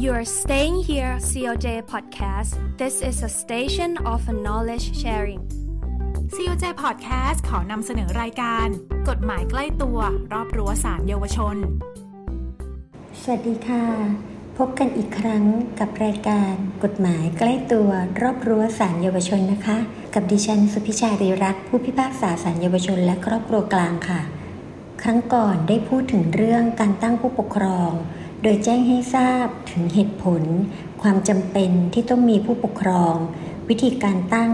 You are staying here, COJ Podcast. This is a station of knowledge sharing. COJ Podcast ขอนำเสนอรายการ กฎหมายใกล้ตัว รอบรั้วสารเยาวชน สวัสดีค่ะ พบกันอีกครั้งกับรายการกฎหมายใกล้ตัว รอบรั้วสารเยาวชนนะคะ กับดิฉันสุพิชารีรักษ์ผู้พิพากษาสารเยาวชน และครอบครัวกลางค่ะ ครั้งก่อนได้พูดถึงเรื่องการตั้งผู้ปกครอง โดยแจ้งให้ทราบถึงเหตุผล ความจำเป็นที่ต้องมีผู้ปกครอง วิธีการตั้ง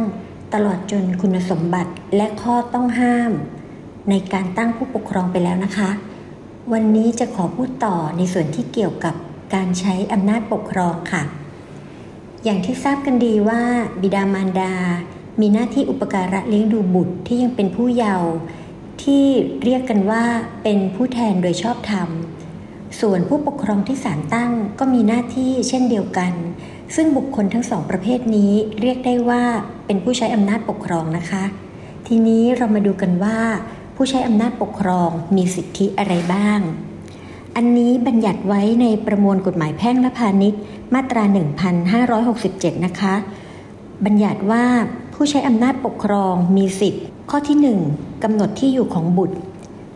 ตลอดจนคุณสมบัติและข้อต้องห้าม ในการตั้งผู้ปกครองไปแล้วนะคะ วันนี้จะขอพูดต่อในส่วนที่เกี่ยวกับการใช้อำนาจปกครองค่ะ อย่างที่ทราบกันดีว่า บิดามารดา มีหน้าที่อุปการะเลี้ยงดูบุตรที่ยังเป็นผู้เยาว์ที่เรียกกันว่าเป็นผู้แทนโดยชอบธรรม ส่วนผู้ปกครองที่ศาลตั้งก็มีหน้าที่เช่นเดียวกัน ซึ่งบุคคลทั้งสองประเภทนี้เรียกได้ว่าเป็นผู้ใช้อำนาจปกครองนะคะ ทีนี้เรามาดูกันว่า ผู้ใช้อำนาจปกครองมีสิทธิอะไรบ้าง อันนี้บัญญัติไว้ในประมวลกฎหมายแพ่งและพาณิชย์ มาตรา 1567 นะคะ บัญญัติว่าผู้ใช้อำนาจปกครองมีสิทธิข้อที่ 1กำหนดที่อยู่ของบุตร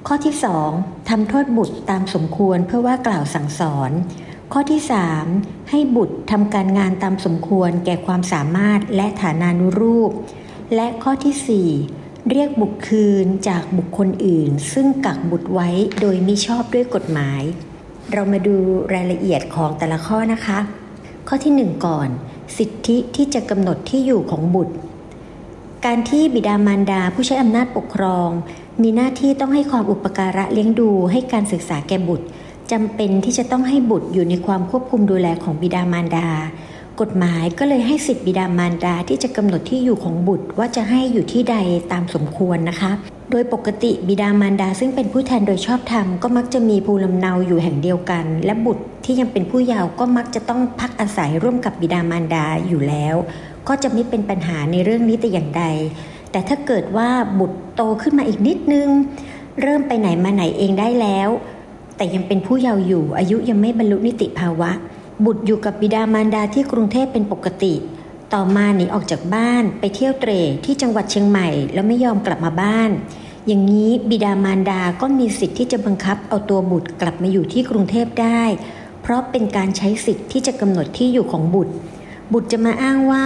ข้อที่ 2ทำโทษบุตรตามสมควรเพื่อว่ากล่าวสั่งสอน ข้อที่ 3 ให้บุตรทำการงานตามสมควรแก่ความสามารถและฐานานุรูป และข้อที่ 4 เรียกบุตรคืนจากบุคคลอื่น ซึ่งกักบุตรไว้โดยมิชอบด้วยกฎหมาย เรามาดูรายละเอียดของแต่ละข้อนะคะ ข้อที่ 1 ก่อน สิทธิที่จะกำหนดที่อยู่ของบุตร การที่บิดามารดาผู้ใช้อำนาจปกครอง มีหน้าที่ต้องให้ความอุปการะเลี้ยงดูให้การศึกษาแก่บุตรจำเป็นที่จะต้องให้บุตรอยู่ในความควบคุมดูแลของบิดามารดา กฎหมายก็เลยให้สิทธิบิดามารดาที่จะกำหนดที่อยู่ของบุตรว่าจะให้อยู่ที่ใดตามสมควรนะคะ โดยปกติบิดามารดาซึ่งเป็นผู้แทนโดยชอบธรรมก็มักจะมีภูมิลำเนาอยู่แห่งเดียวกัน และบุตรที่ยังเป็นผู้เยาว์ก็มักจะต้องพักอาศัยร่วมกับบิดามารดาอยู่แล้ว ก็จะไม่เป็นปัญหาในเรื่องนี้แต่อย่างใด แต่ถ้าเกิดว่าบุตรโตขึ้นมาอีกนิดนึง เริ่มไปไหนมาไหนเองได้แล้ว แต่ยังเป็นผู้เยาว์อยู่ อายุยังไม่บรรลุนิติภาวะ บุตรอยู่กับบิดามารดาที่กรุงเทพเป็นปกติ ต่อมาหนีออกจากบ้านไปเที่ยวเตรที่จังหวัดเชียงใหม่ แล้วไม่ยอมกลับมาบ้าน อย่างนี้บิดามารดาก็มีสิทธิ์ที่จะบังคับเอาตัวบุตรกลับมาอยู่ที่กรุงเทพได้ เพราะเป็นการใช้สิทธิ์ที่จะกำหนดที่อยู่ของบุตร บุตรจะมาอ้างว่า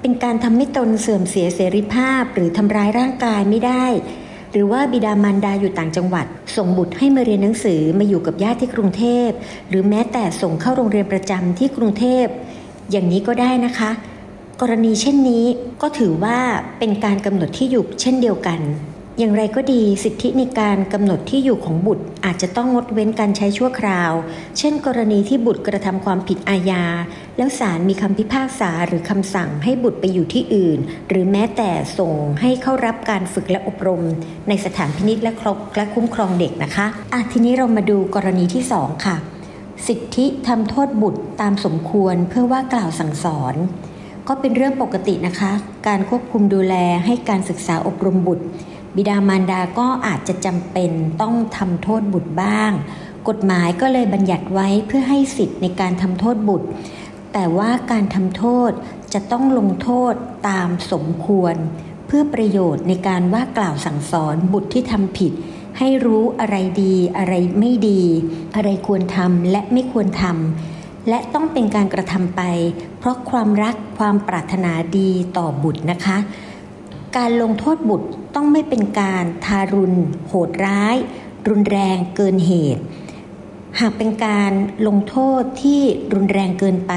เป็นการทำให้ตนเสื่อมเสียเสรีภาพ หรือทำร้ายร่างกายไม่ได้ หรือว่าบิดามารดาอยู่ต่างจังหวัด ส่งบุตรให้มาเรียนหนังสือมาอยู่กับญาติที่กรุงเทพ หรือแม้แต่ส่งเข้าโรงเรียนประจำที่กรุงเทพ อย่างนี้ก็ได้นะคะ กรณีเช่นนี้ก็ถือว่าเป็นการกำหนดที่อยู่เช่นเดียวกัน อย่างไรก็ดีสิทธิในการกำหนดที่อยู่ของบุตรอาจจะต้องงดเว้นการใช้ชั่วคราว เช่น กรณีที่บุตรกระทำความผิดอาญา แล้วศาลมีคำพิพากษาหรือคำสั่งให้บุตรไปอยู่ที่อื่น หรือแม้แต่ส่งให้เข้ารับการฝึกและอบรม ในสถานพินิษและครบและคุ้มครองเด็กนะคะอะทีนี้เรามาดูกรณีที่สองค่ะ สิทธิทำโทษบุตรตามสมควรเพื่อว่ากล่าวสั่งสอนก็เป็นเรื่องปกตินะคะ การควบคุมดูแลให้การศึกษาอบรมบุตร บิดามารดาก็อาจจะจำเป็นต้องทำโทษบุตรบ้าง กฎหมายก็เลยบัญญัติไว้เพื่อให้สิทธิ์ในการทำโทษบุตร แต่ว่าการทำโทษจะต้องลงโทษตามสมควร เพื่อประโยชน์ในการว่ากล่าวสั่งสอนบุตรที่ทำผิด ให้รู้อะไรดีอะไรไม่ดี อะไรควรทำและไม่ควรทำและต้องเป็นการกระทำไป เพราะความรักความปรารถนาดีต่อบุตรนะคะ การลงโทษบุตร ไม่เป็นการทารุณ โหดร้าย รุนแรงเกินเหตุ หากเป็นการลงโทษที่รุนแรงเกินไป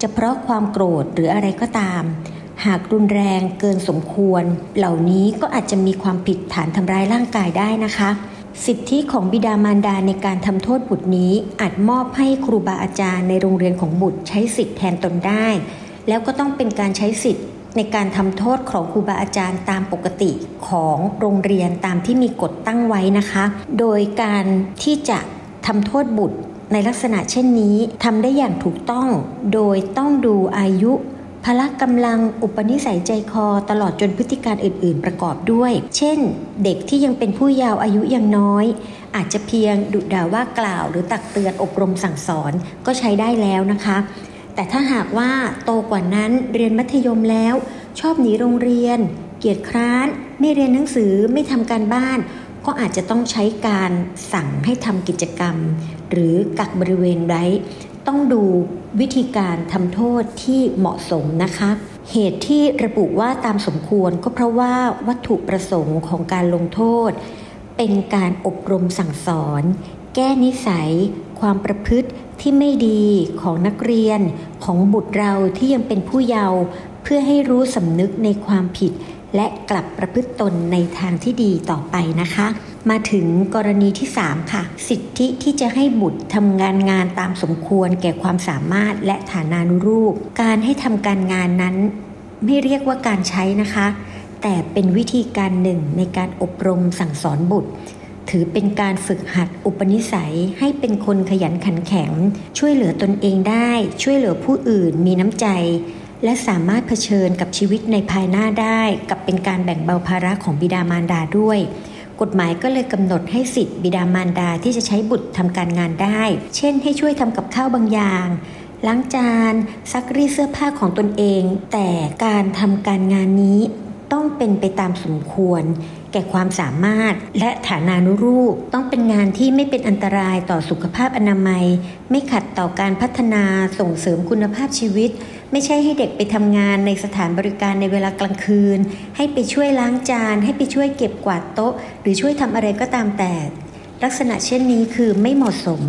จะเพราะความโกรธหรืออะไรก็ตาม หากรุนแรงเกินสมควร เหล่านี้ก็อาจจะมีความผิดฐานทำร้ายร่างกายได้นะคะสิทธิของบิดามารดาในการทำโทษบุตรนี้อาจมอบให้ครูบาอาจารย์ในโรงเรียนของบุตรใช้สิทธิแทนตนได้ แล้วก็ต้องเป็นการใช้สิทธิ ในการทำโทษของครูบาอาจารย์ตามปกติของโรงเรียนตามที่มีกฎตั้งไว้นะคะ โดยการที่จะทำโทษบุตรในลักษณะเช่นนี้ทำได้อย่างถูกต้อง โดยต้องดูอายุพละกำลังอุปนิสัยใจคอตลอดจนพฤติการอื่น ๆ ประกอบด้วย เช่น เด็กที่ยังเป็นผู้ยาวอายุยังน้อย อาจจะเพียงดุด่าว่ากล่าว หรือตักเตือนอบรมสั่งสอนก็ใช้ได้แล้วนะคะ แต่ถ้าหากว่าโตกว่านั้นเรียนมัธยมแล้ว ชอบหนีโรงเรียน เกียจคร้าน ไม่เรียนหนังสือไม่ทำการบ้าน ก็อาจจะต้องใช้การสั่งให้ทำกิจกรรม หรือกักบริเวณไว้ต้องดูวิธีการทำโทษที่เหมาะสมนะคะ เหตุที่ระบุว่าตามสมควรก็เพราะว่าวัตถุประสงค์ของการลงโทษ เป็นการอบรมสั่งสอน แก้นิสัย ความประพฤติที่ไม่ดีของนักเรียน ของบุตรเราที่ยังเป็นผู้เยาว์เพื่อให้รู้สำนึกในความผิด และกลับประพฤติตนในทางที่ดีต่อไปนะคะ มาถึงกรณีที่ 3 ค่ะ สิทธิที่จะให้บุตรทำงานงานตามสมควรแก่ความสามารถและฐานานุรูป การให้ทำการงานนั้น ไม่เรียกว่าการใช้นะคะ แต่เป็นวิธีการหนึ่งในการอบรมสั่งสอนบุตร ถือเป็นการฝึกหัดอุปนิสัยให้เป็นคนขยันขันแข็ง ช่วยเหลือตนเองได้ ช่วยเหลือผู้อื่น มีน้ำใจ และสามารถเผชิญกับชีวิตในภายหน้าได้ กับเป็นการแบ่งเบาภาระของบิดามารดาด้วย กฎหมายก็เลยกำหนดให้สิทธิบิดามารดาที่จะใช้บุตรทำการงานได้ เช่น ให้ช่วยทำกับข้าวบางอย่างล้างจานซักรีดเสื้อผ้าของตนเอง แต่การทำการงานนี้ต้องเป็นไปตามสมควร แก่ความสามารถ และฐานานุรูป ต้องเป็นงานที่ไม่เป็นอันตรายต่อสุขภาพอนามัย ไม่ขัดต่อการพัฒนาส่งเสริมคุณภาพชีวิต ไม่ใช่ให้เด็กไปทำงานในสถานบริการในเวลากลางคืน ให้ไปช่วยล้างจาน ให้ไปช่วยเก็บกวาดโต๊ะ หรือช่วยทำอะไรก็ตามแต่ ลักษณะเช่นนี้คือไม่เหมาะสม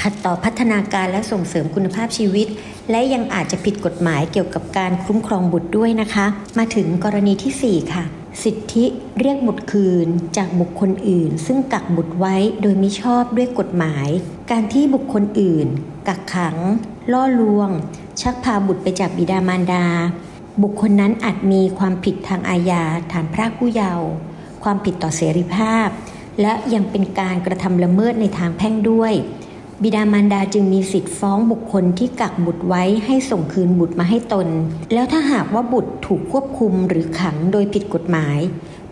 ขัดต่อพัฒนาการและส่งเสริมคุณภาพชีวิต และยังอาจจะผิดกฎหมายเกี่ยวกับการคุ้มครองบุตรด้วยนะคะ มาถึงกรณีที่ 4 ค่ะ สิทธิเรียกบุตรคืนจากบุคคลอื่น ซึ่งกักบุตรไว้โดยมิชอบด้วยกฎหมาย การที่บุคคลอื่น กักขัง ล่อลวง ชักพาบุตรไปจากบิดามารดา บุคคลนั้นอาจมีความผิดทางอาญาฐานพรากผู้เยาว์ความผิดต่อเสรีภาพ และยังเป็นการกระทำละเมิดในทางแพ่งด้วย บิดามารดาจึงมีสิทธิ์ฟ้องบุคคลที่กักบุตรไว้ให้ส่งคืนบุตรมาให้ตน แล้วถ้าหากว่าบุตรถูกควบคุมหรือขังโดยผิดกฎหมาย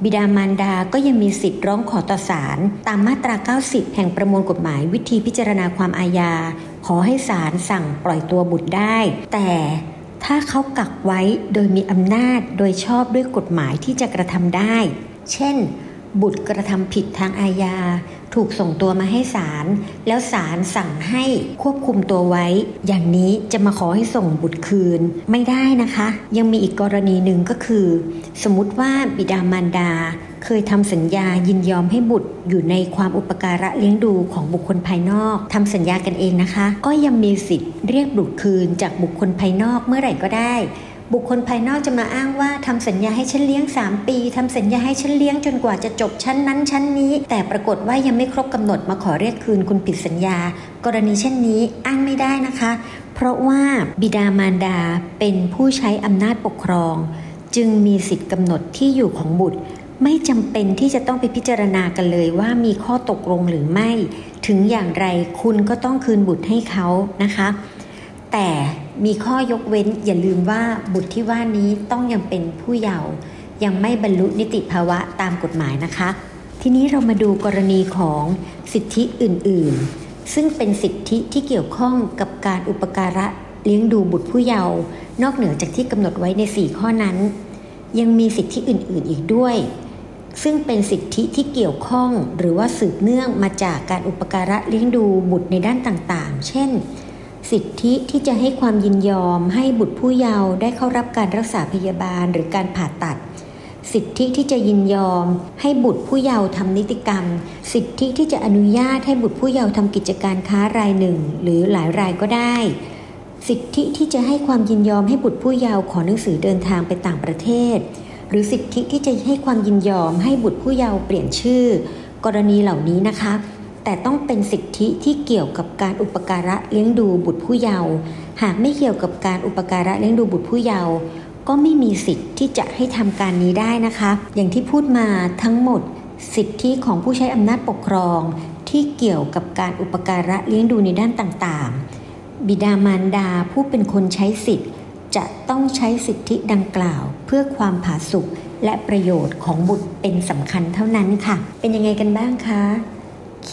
บิดามารดาก็ยังมีสิทธิ์ร้องขอต่อศาลตามมาตรา 90 แห่งประมวลกฎหมายวิธีพิจารณาความอาญา ขอให้ศาลสั่งปล่อยตัวบุตรได้ แต่ถ้าเขากักไว้โดยมีอำนาจโดยชอบด้วยกฎหมายที่จะกระทำได้ เช่น บุตรกระทำผิดทางอาญา ถูกส่งตัวมาให้ศาลแล้วศาลสั่งให้ควบคุมตัวไว้ อย่างนี้จะมาขอให้ส่งบุตรคืนไม่ได้นะคะ ยังมีอีกกรณีหนึ่งก็คือ สมมติว่าบิดามารดาเคยทำสัญญายินยอมให้บุตรอยู่ในความอุปการะเลี้ยงดูของบุคคลภายนอกทำสัญญากันเองนะคะ ก็ยังมีสิทธิ์เรียกบุตรคืนจากบุคคลภายนอกเมื่อไหร่ก็ได้ บุคคลภายนอกจะมาอ้างว่าทำสัญญาให้ฉันเลี้ยง 3 ปีทำสัญญาให้ฉันเลี้ยงจนกว่าจะจบชั้นนั้นชั้นนี้ แต่ปรากฏว่ายังไม่ครบกำหนดมาขอเรียกคืนคุณผิดสัญญา กรณีเช่นนี้อ้างไม่ได้นะคะ เพราะว่าบิดามารดาเป็นผู้ใช้อำนาจปกครอง จึงมีสิทธิ์กำหนดที่อยู่ของบุตรไม่จำเป็นที่จะต้องไปพิจารณากันเลยว่ามีข้อตกลงหรือไม่ ถึงอย่างไรคุณก็ต้องคืนบุตรให้เขานะคะ แต่มีข้อยกเว้นอย่าลืมว่าบุตรที่ว่านี้ต้องยังเป็นผู้เยาว์ยังไม่บรรลุนิติภาวะตามกฎหมายนะคะ ทีนี้เรามาดูกรณีของสิทธิอื่นๆ ซึ่งเป็นสิทธิที่เกี่ยวข้องกับการอุปการะเลี้ยงดูบุตรผู้เยาว์นอกเหนือจากที่กำหนดไว้ใน 4 ข้อนั้น ยังมีสิทธิอื่นๆอีกด้วย ซึ่งเป็นสิทธิที่เกี่ยวข้องหรือว่าสืบเนื่องมาจากการอุปการะเลี้ยงดูบุตรในด้านต่างๆ เช่น สิทธิที่จะให้ความยินยอมให้บุตรผู้เยาว์ได้เข้ารับการรักษาพยาบาลหรือการผ่าตัด สิทธิที่จะยินยอม ให้บุตรผู้เยาว์ทำนิติกรรม สิทธิที่จะอนุญาตให้บุตรผู้เยาว์ทำกิจการค้ารายหนึ่ง หรือหลายรายก็ได้ สิทธิที่จะให้ความยินยอมให้บุตรผู้เยาว์ขอหนังสือเดินทางไปต่างประเทศ หรือสิทธิที่จะให้ความยินยอมให้บุตรผู้เยาว์เปลี่ยนชื่อ กรณีเหล่านี้นะคะ แต่ต้องเป็นสิทธิที่เกี่ยวกับการอุปการะเลี้ยงดูบุตรผู้เยาว์หากไม่เกี่ยวกับการอุปการะเลี้ยงดูบุตรผู้เยาว์ก็ไม่มีสิทธิ์ที่จะให้ทำการนี้ได้นะคะ อย่างที่พูดมาทั้งหมด สิทธิของผู้ใช้อำนาจปกครอง ที่เกี่ยวกับการอุปการะเลี้ยงดูในด้านต่างๆ บิดามารดาผู้เป็นคนใช้สิทธิ์ จะต้องใช้สิทธิดังกล่าว เพื่อความผาสุกและประโยชน์ของบุตรเป็นสำคัญเท่านั้นค่ะ เป็นยังไงกันบ้างคะ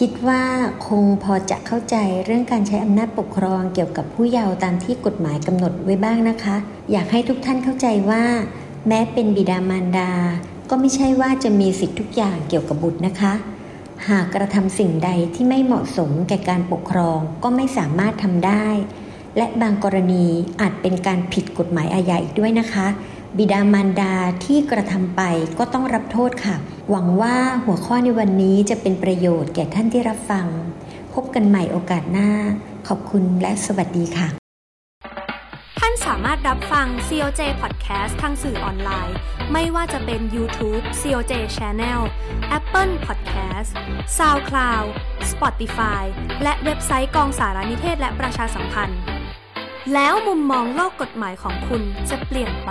คิดว่าคงพอจะเข้าใจเรื่องการใช้อำนาจปกครองเกี่ยวกับผู้เยาว์ตามที่กฎหมายกำหนดไว้บ้างนะคะ อยากให้ทุกท่านเข้าใจว่า แม้เป็นบิดามารดา ก็ไม่ใช่ว่าจะมีสิทธิทุกอย่างเกี่ยวกับบุตรนะคะ หากกระทำสิ่งใดที่ไม่เหมาะสมแก่การปกครองก็ไม่สามารถทำได้ และบางกรณีอาจเป็นการผิดกฎหมายอาญาอีกด้วยนะคะ บิดามารดาที่กระทำไปก็ต้องรับโทษค่ะ หวังว่าหัวข้อในวันนี้จะเป็นประโยชน์แก่ท่านที่รับฟัง พบกันใหม่โอกาสหน้า ขอบคุณและสวัสดีค่ะ ท่านสามารถรับฟัง COJ Podcast ทางสื่อออนไลน์ ไม่ว่าจะเป็น YouTube COJ Channel Apple Podcast SoundCloud Spotify และเว็บไซต์กองสารนิเทศและประชาสัมพันธ์ แล้วมุมมองโลกกฎหมายของคุณจะเปลี่ยนไป